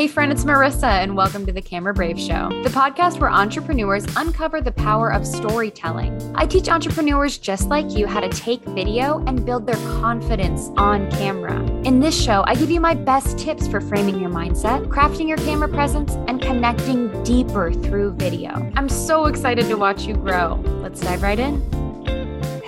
Hey, friend, it's Marissa, and welcome to the Camera Brave Show, the podcast where entrepreneurs uncover the power of storytelling. I teach entrepreneurs just like you how to take video and build their confidence on camera. In this show, I give you my best tips for framing your mindset, crafting your camera presence, and connecting deeper through video. I'm so excited to watch you grow. Let's dive right in.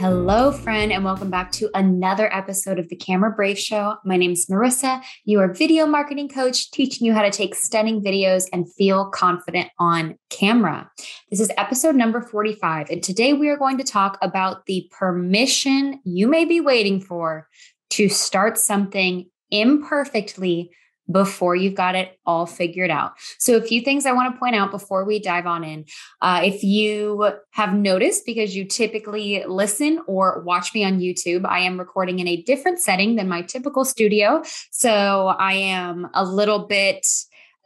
Hello, friend, and welcome back to another episode of the Camera Brave Show. My name is Marissa, your video marketing coach, teaching you how to take stunning videos and feel confident on camera. This is episode number 45, and today we are going to talk about the permission you may be waiting for to start something imperfectly before you've got it all figured out. So, a few things I want to point out before we dive on in. Uh, if you have noticed, because you typically listen or watch me on YouTube, I am recording in a different setting than my typical studio. So, I am a little bit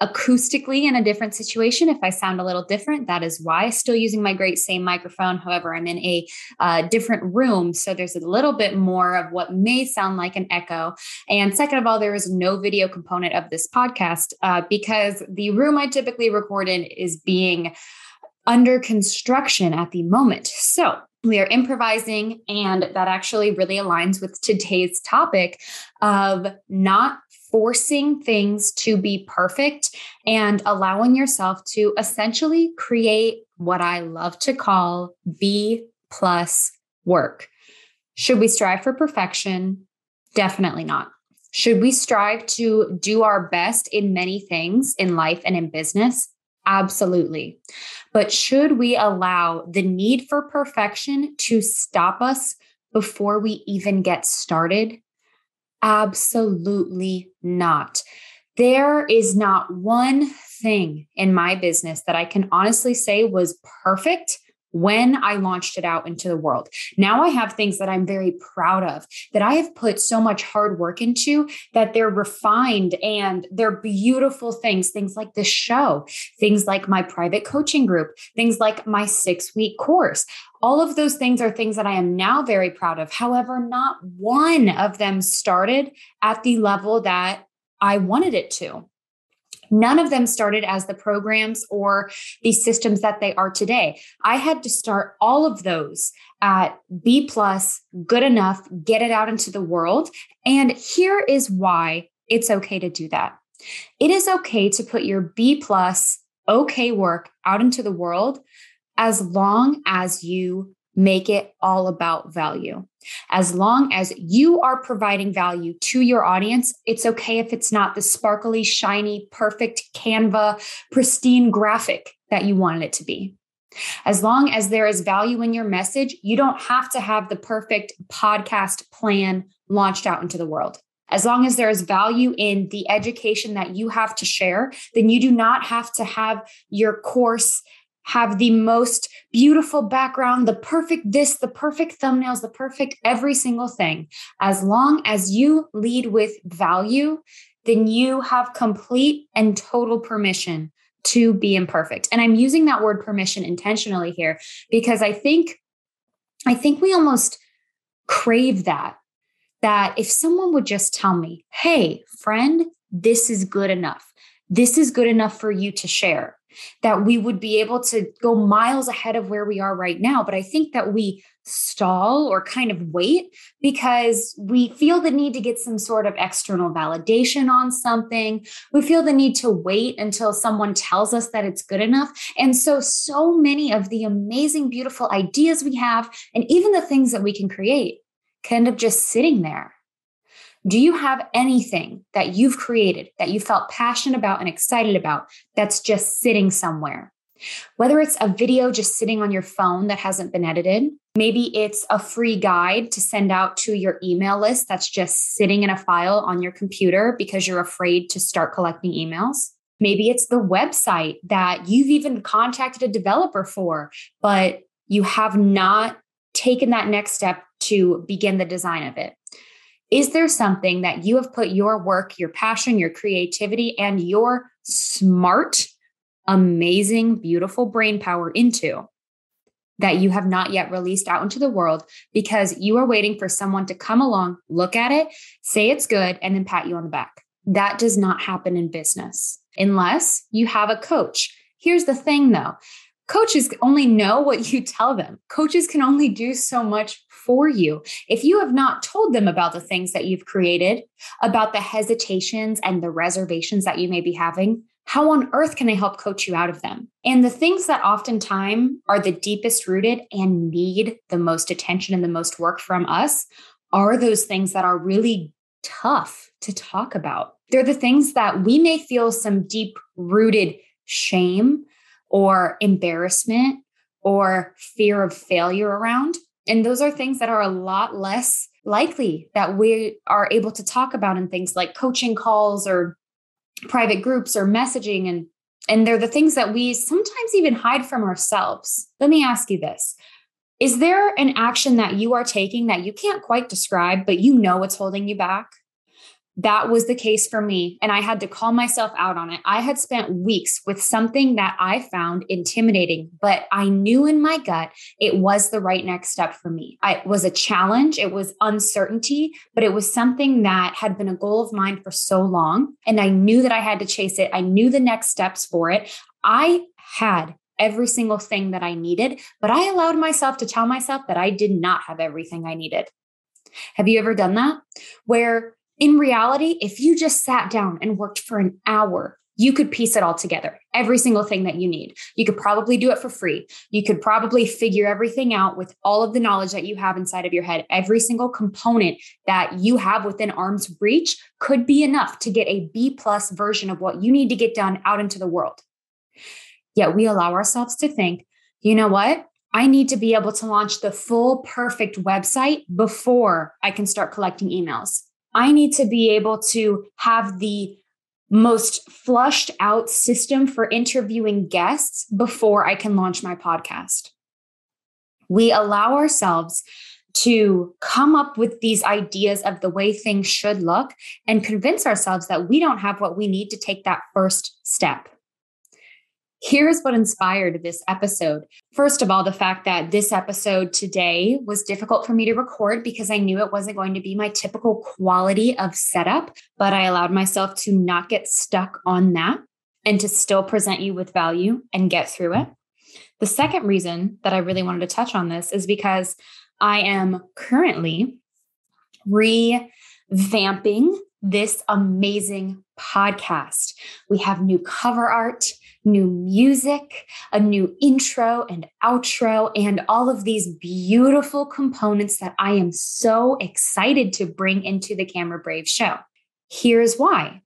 acoustically in a different situation. If I sound a little different, that is why. Still using my great same microphone. However, I'm in a uh, different room. So there's a little bit more of what may sound like an echo. And second of all, there is no video component of this podcast uh, because the room I typically record in is being under construction at the moment. So we are improvising, and that actually really aligns with today's topic of not forcing things to be perfect and allowing yourself to essentially create what I love to call B plus work. Should we strive for perfection? Definitely not. Should we strive to do our best in many things in life and in business? Absolutely. But should we allow the need for perfection to stop us before we even get started? Absolutely not. There is not one thing in my business that I can honestly say was perfect when I launched it out into the world. Now I have things that I'm very proud of that I have put so much hard work into that they're refined and they're beautiful things. Things like this show, things like my private coaching group, things like my six week course. All of those things are things that I am now very proud of. However, not one of them started at the level that I wanted it to. None of them started as the programs or the systems that they are today. I had to start all of those at B plus, good enough, get it out into the world. And here is why it's okay to do that. It is okay to put your B plus, okay work out into the world as long as you make it all about value. As long as you are providing value to your audience, it's okay if it's not the sparkly, shiny, perfect Canva, pristine graphic that you wanted it to be. As long as there is value in your message, you don't have to have the perfect podcast plan launched out into the world. As long as there is value in the education that you have to share, then you do not have to have your course have the most beautiful background, the perfect this, the perfect thumbnails, the perfect every single thing. As long as you lead with value, then you have complete and total permission to be imperfect. And I'm using that word permission intentionally here because I think I think we almost crave that that if someone would just tell me, "Hey, friend, this is good enough. This is good enough for you to share." That we would be able to go miles ahead of where we are right now. But I think that we stall or kind of wait because we feel the need to get some sort of external validation on something. We feel the need to wait until someone tells us that it's good enough. And so, so many of the amazing, beautiful ideas we have, and even the things that we can create, can end up just sitting there do you have anything that you've created that you felt passionate about and excited about that's just sitting somewhere? Whether it's a video just sitting on your phone that hasn't been edited, maybe it's a free guide to send out to your email list that's just sitting in a file on your computer because you're afraid to start collecting emails. Maybe it's the website that you've even contacted a developer for, but you have not taken that next step to begin the design of it. Is there something that you have put your work, your passion, your creativity, and your smart, amazing, beautiful brain power into that you have not yet released out into the world because you are waiting for someone to come along, look at it, say it's good, and then pat you on the back? That does not happen in business unless you have a coach. Here's the thing though coaches only know what you tell them. Coaches can only do so much for you. If you have not told them about the things that you've created, about the hesitations and the reservations that you may be having, how on earth can they help coach you out of them? And the things that oftentimes are the deepest rooted and need the most attention and the most work from us are those things that are really tough to talk about. They're the things that we may feel some deep rooted shame or embarrassment or fear of failure around. And those are things that are a lot less likely that we are able to talk about in things like coaching calls or private groups or messaging and and they're the things that we sometimes even hide from ourselves. Let me ask you this. Is there an action that you are taking that you can't quite describe but you know it's holding you back? That was the case for me. And I had to call myself out on it. I had spent weeks with something that I found intimidating, but I knew in my gut it was the right next step for me. It was a challenge, it was uncertainty, but it was something that had been a goal of mine for so long. And I knew that I had to chase it. I knew the next steps for it. I had every single thing that I needed, but I allowed myself to tell myself that I did not have everything I needed. Have you ever done that? Where in reality, if you just sat down and worked for an hour, you could piece it all together, every single thing that you need. You could probably do it for free. You could probably figure everything out with all of the knowledge that you have inside of your head. Every single component that you have within arm's reach could be enough to get a B plus version of what you need to get done out into the world. Yet we allow ourselves to think, you know what? I need to be able to launch the full perfect website before I can start collecting emails. I need to be able to have the most flushed out system for interviewing guests before I can launch my podcast. We allow ourselves to come up with these ideas of the way things should look and convince ourselves that we don't have what we need to take that first step. Here's what inspired this episode. First of all, the fact that this episode today was difficult for me to record because I knew it wasn't going to be my typical quality of setup, but I allowed myself to not get stuck on that and to still present you with value and get through it. The second reason that I really wanted to touch on this is because I am currently revamping this amazing podcast. We have new cover art new music, a new intro and outro, and all of these beautiful components that I am so excited to bring into the Camera Brave show. Here's why.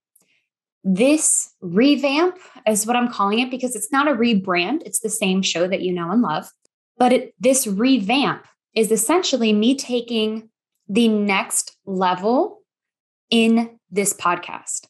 This revamp is what I'm calling it because it's not a rebrand, it's the same show that you know and love. But it, this revamp is essentially me taking the next level in this podcast.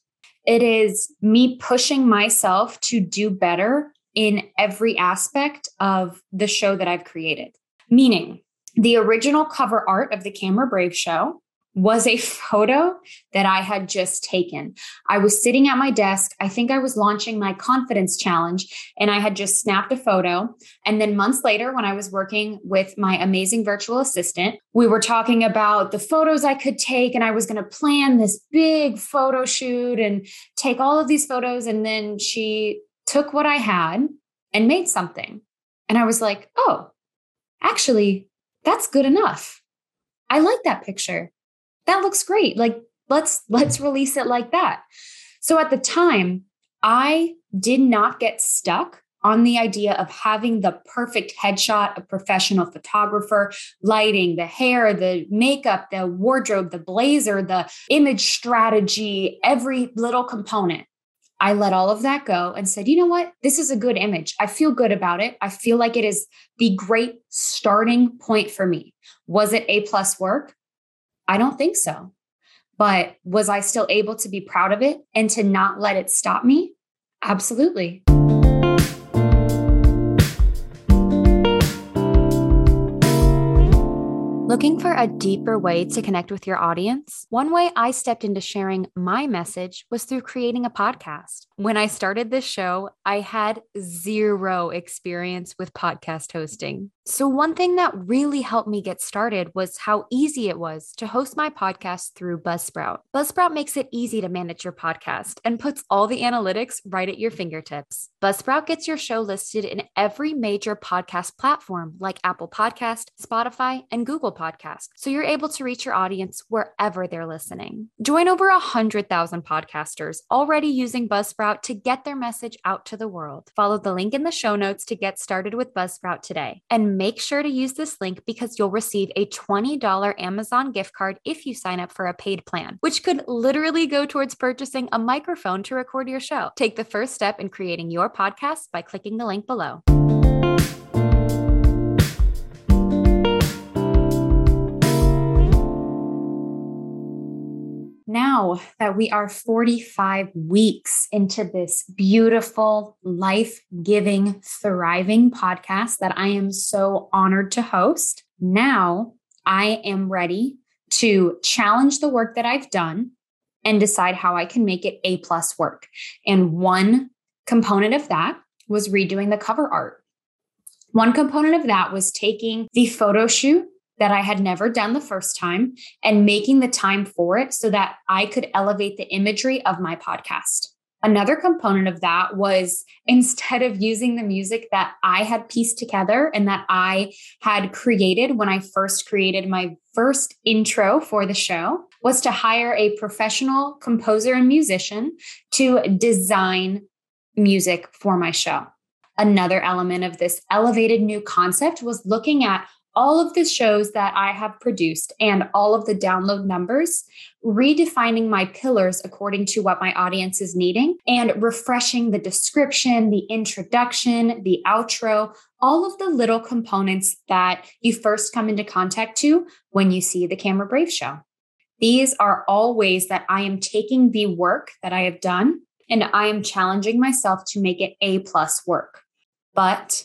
It is me pushing myself to do better in every aspect of the show that I've created. Meaning, the original cover art of the Camera Brave show was a photo that I had just taken. I was sitting at my desk. I think I was launching my confidence challenge and I had just snapped a photo. And then months later, when I was working with my amazing virtual assistant, we were talking about the photos I could take and I was going to plan this big photo shoot and take all of these photos. And then she took what I had and made something. And I was like, oh, actually, that's good enough. I like that picture that looks great. Like let's let's release it like that. So at the time, I did not get stuck on the idea of having the perfect headshot, a professional photographer, lighting, the hair, the makeup, the wardrobe, the blazer, the image strategy, every little component. I let all of that go and said, you know what? This is a good image. I feel good about it. I feel like it is the great starting point for me. Was it A plus work? I don't think so. But was I still able to be proud of it and to not let it stop me? Absolutely. Looking for a deeper way to connect with your audience? One way I stepped into sharing my message was through creating a podcast. When I started this show, I had zero experience with podcast hosting. So, one thing that really helped me get started was how easy it was to host my podcast through Buzzsprout. Buzzsprout makes it easy to manage your podcast and puts all the analytics right at your fingertips. Buzzsprout gets your show listed in every major podcast platform like Apple Podcast, Spotify, and Google Podcast, so you're able to reach your audience wherever they're listening. Join over 100,000 podcasters already using Buzzsprout to get their message out to the world. Follow the link in the show notes to get started with Buzzsprout today. And make sure to use this link because you'll receive a $20 Amazon gift card if you sign up for a paid plan, which could literally go towards purchasing a microphone to record your show. Take the first step in creating your podcast by clicking the link below. Now that we are 45 weeks into this beautiful, life giving, thriving podcast that I am so honored to host, now I am ready to challenge the work that I've done and decide how I can make it A plus work. And one component of that was redoing the cover art. One component of that was taking the photo shoot that I had never done the first time and making the time for it so that I could elevate the imagery of my podcast. Another component of that was instead of using the music that I had pieced together and that I had created when I first created my first intro for the show, was to hire a professional composer and musician to design music for my show. Another element of this elevated new concept was looking at all of the shows that I have produced and all of the download numbers, redefining my pillars according to what my audience is needing, and refreshing the description, the introduction, the outro, all of the little components that you first come into contact to when you see the Camera Brave show. These are all ways that I am taking the work that I have done and I am challenging myself to make it A plus work. But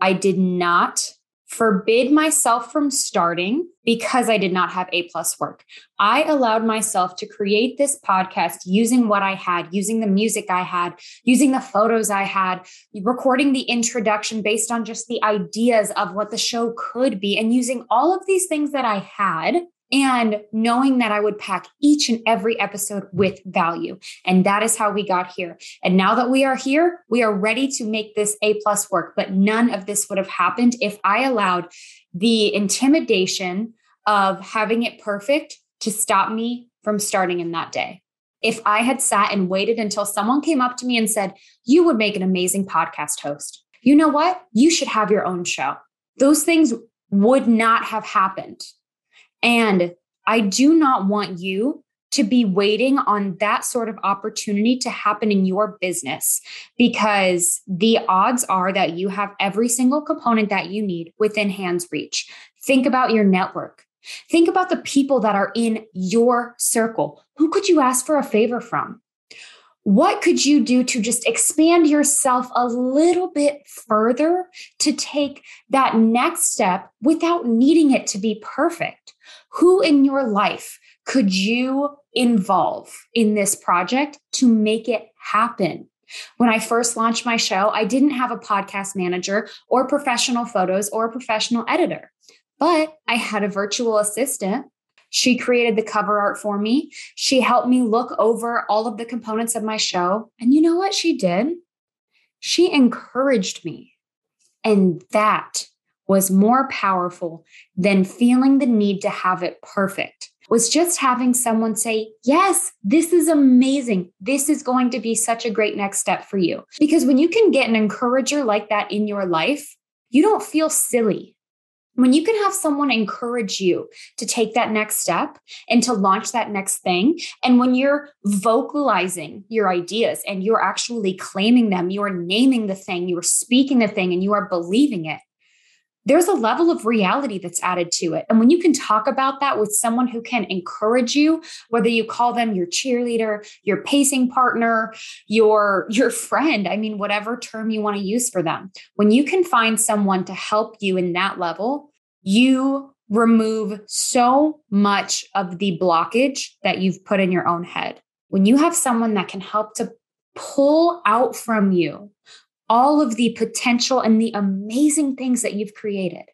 I did not forbid myself from starting because I did not have A plus work. I allowed myself to create this podcast using what I had, using the music I had, using the photos I had, recording the introduction based on just the ideas of what the show could be, and using all of these things that I had and knowing that I would pack each and every episode with value. And that is how we got here. And now that we are here, we are ready to make this A plus work. But none of this would have happened if I allowed the intimidation of having it perfect to stop me from starting in that day. If I had sat and waited until someone came up to me and said, You would make an amazing podcast host. You know what? You should have your own show. Those things would not have happened and I do not want you to be waiting on that sort of opportunity to happen in your business because the odds are that you have every single component that you need within hands reach. Think about your network. Think about the people that are in your circle. Who could you ask for a favor from? What could you do to just expand yourself a little bit further to take that next step without needing it to be perfect? Who in your life could you involve in this project to make it happen? When I first launched my show, I didn't have a podcast manager or professional photos or a professional editor, but I had a virtual assistant. She created the cover art for me. She helped me look over all of the components of my show. And you know what she did? She encouraged me. And that was more powerful than feeling the need to have it perfect was just having someone say, Yes, this is amazing. This is going to be such a great next step for you. Because when you can get an encourager like that in your life, you don't feel silly. When you can have someone encourage you to take that next step and to launch that next thing, and when you're vocalizing your ideas and you're actually claiming them, you are naming the thing, you are speaking the thing, and you are believing it, there's a level of reality that's added to it. And when you can talk about that with someone who can encourage you, whether you call them your cheerleader, your pacing partner, your your friend, I mean whatever term you want to use for them. When you can find someone to help you in that level, you remove so much of the blockage that you've put in your own head. When you have someone that can help to pull out from you all of the potential and the amazing things that you've created.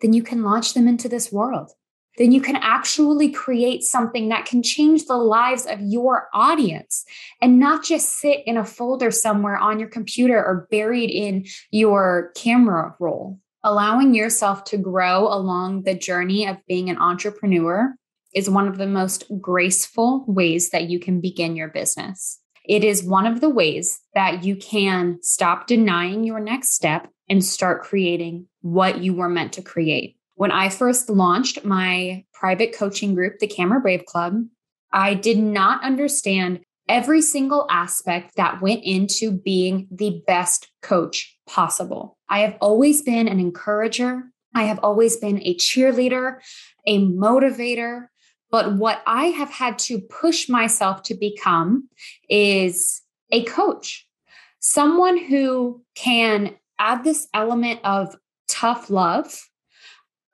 then you can launch them into this world. Then you can actually create something that can change the lives of your audience and not just sit in a folder somewhere on your computer or buried in your camera roll. Allowing yourself to grow along the journey of being an entrepreneur is one of the most graceful ways that you can begin your business. It is one of the ways that you can stop denying your next step and start creating what you were meant to create. When I first launched my private coaching group, the Camera Brave Club, I did not understand every single aspect that went into being the best coach possible. I have always been an encourager. I have always been a cheerleader, a motivator, but what I have had to push myself to become is a coach, someone who can add this element of tough love,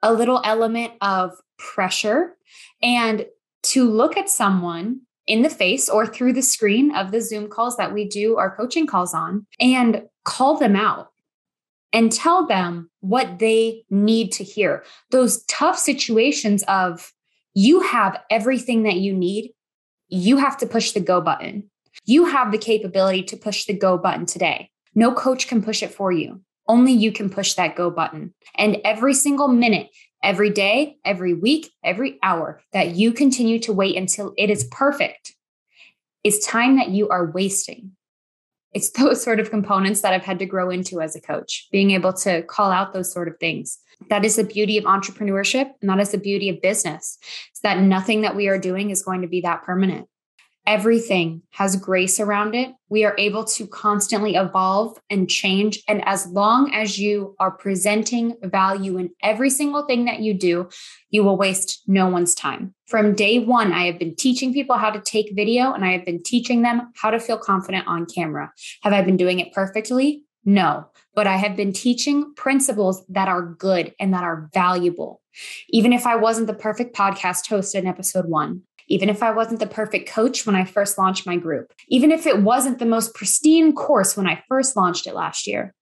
a little element of pressure, and to look at someone in the face or through the screen of the Zoom calls that we do our coaching calls on and call them out and tell them what they need to hear. Those tough situations of, you have everything that you need. You have to push the go button. You have the capability to push the go button today. No coach can push it for you. Only you can push that go button. And every single minute, every day, every week, every hour that you continue to wait until it is perfect is time that you are wasting. It's those sort of components that I've had to grow into as a coach, being able to call out those sort of things. That is the beauty of entrepreneurship, and that is the beauty of business. Is that nothing that we are doing is going to be that permanent. Everything has grace around it. We are able to constantly evolve and change. And as long as you are presenting value in every single thing that you do, you will waste no one's time. From day one, I have been teaching people how to take video and I have been teaching them how to feel confident on camera. Have I been doing it perfectly? No, but I have been teaching principles that are good and that are valuable. Even if I wasn't the perfect podcast host in episode one, even if I wasn't the perfect coach when I first launched my group, even if it wasn't the most pristine course when I first launched it last year,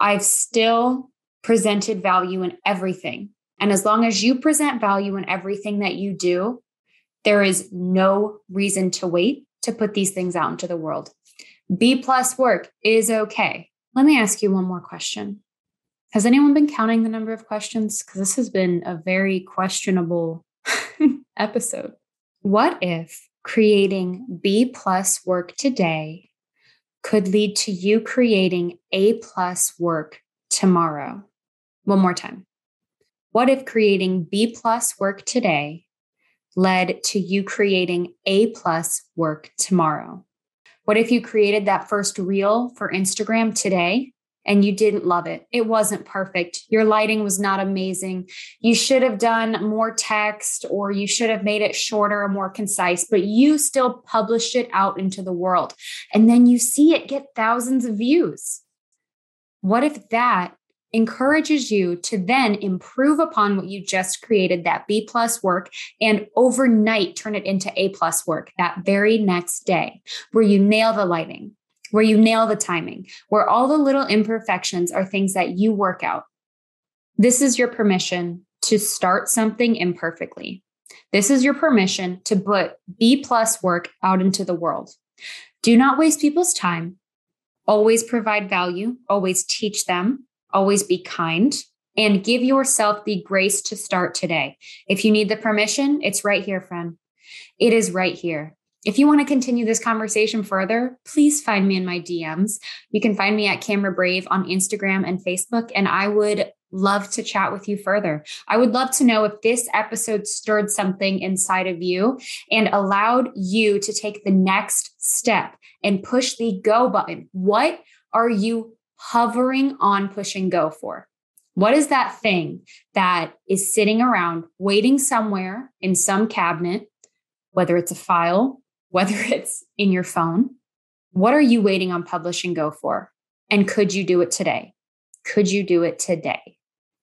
I've still presented value in everything. And as long as you present value in everything that you do, there is no reason to wait to put these things out into the world. B plus work is okay. Let me ask you one more question. Has anyone been counting the number of questions? Because this has been a very questionable episode. What if creating B plus work today could lead to you creating A plus work tomorrow? One more time. What if creating B plus work today led to you creating A plus work tomorrow? What if you created that first reel for Instagram today and you didn't love it? It wasn't perfect. Your lighting was not amazing. You should have done more text or you should have made it shorter or more concise, but you still published it out into the world. And then you see it get thousands of views. What if that encourages you to then improve upon what you just created that b plus work and overnight turn it into a plus work that very next day where you nail the lighting where you nail the timing where all the little imperfections are things that you work out this is your permission to start something imperfectly this is your permission to put b plus work out into the world do not waste people's time always provide value always teach them always be kind and give yourself the grace to start today. If you need the permission, it's right here, friend. It is right here. If you want to continue this conversation further, please find me in my DMs. You can find me at Camera Brave on Instagram and Facebook, and I would love to chat with you further. I would love to know if this episode stirred something inside of you and allowed you to take the next step and push the go button. What are you hovering on push and go for? What is that thing that is sitting around waiting somewhere in some cabinet, whether it's a file, whether it's in your phone? What are you waiting on publish and go for? And could you do it today? Could you do it today?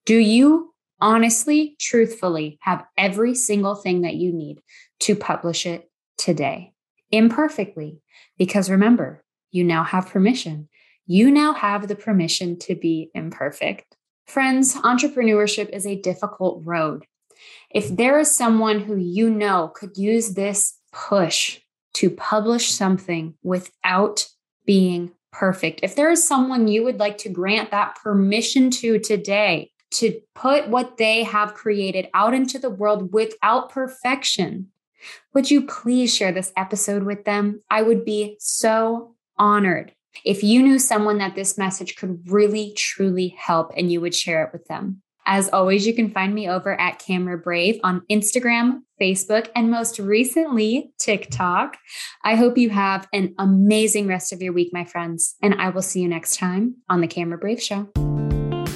Do you honestly, truthfully have every single thing that you need to publish it today? Imperfectly, because remember, you now have permission you now have the permission to be imperfect. Friends, entrepreneurship is a difficult road. If there is someone who you know could use this push to publish something without being perfect, if there is someone you would like to grant that permission to today to put what they have created out into the world without perfection, would you please share this episode with them? I would be so honored if you knew someone that this message could really, truly help and you would share it with them. As always, you can find me over at Camera Brave on Instagram, Facebook, and most recently, TikTok. I hope you have an amazing rest of your week, my friends, and I will see you next time on the Camera Brave Show.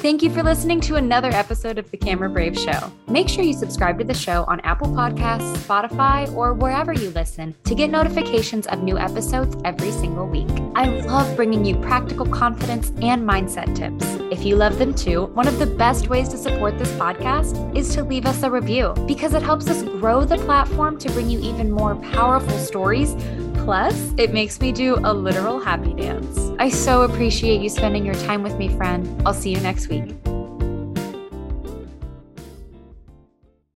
Thank you for listening to another episode of The Camera Brave Show. Make sure you subscribe to the show on Apple Podcasts, Spotify, or wherever you listen to get notifications of new episodes every single week. I love bringing you practical confidence and mindset tips. If you love them too, one of the best ways to support this podcast is to leave us a review because it helps us grow the platform to bring you even more powerful stories Plus, it makes me do a literal happy dance. I so appreciate you spending your time with me, friend. I'll see you next week.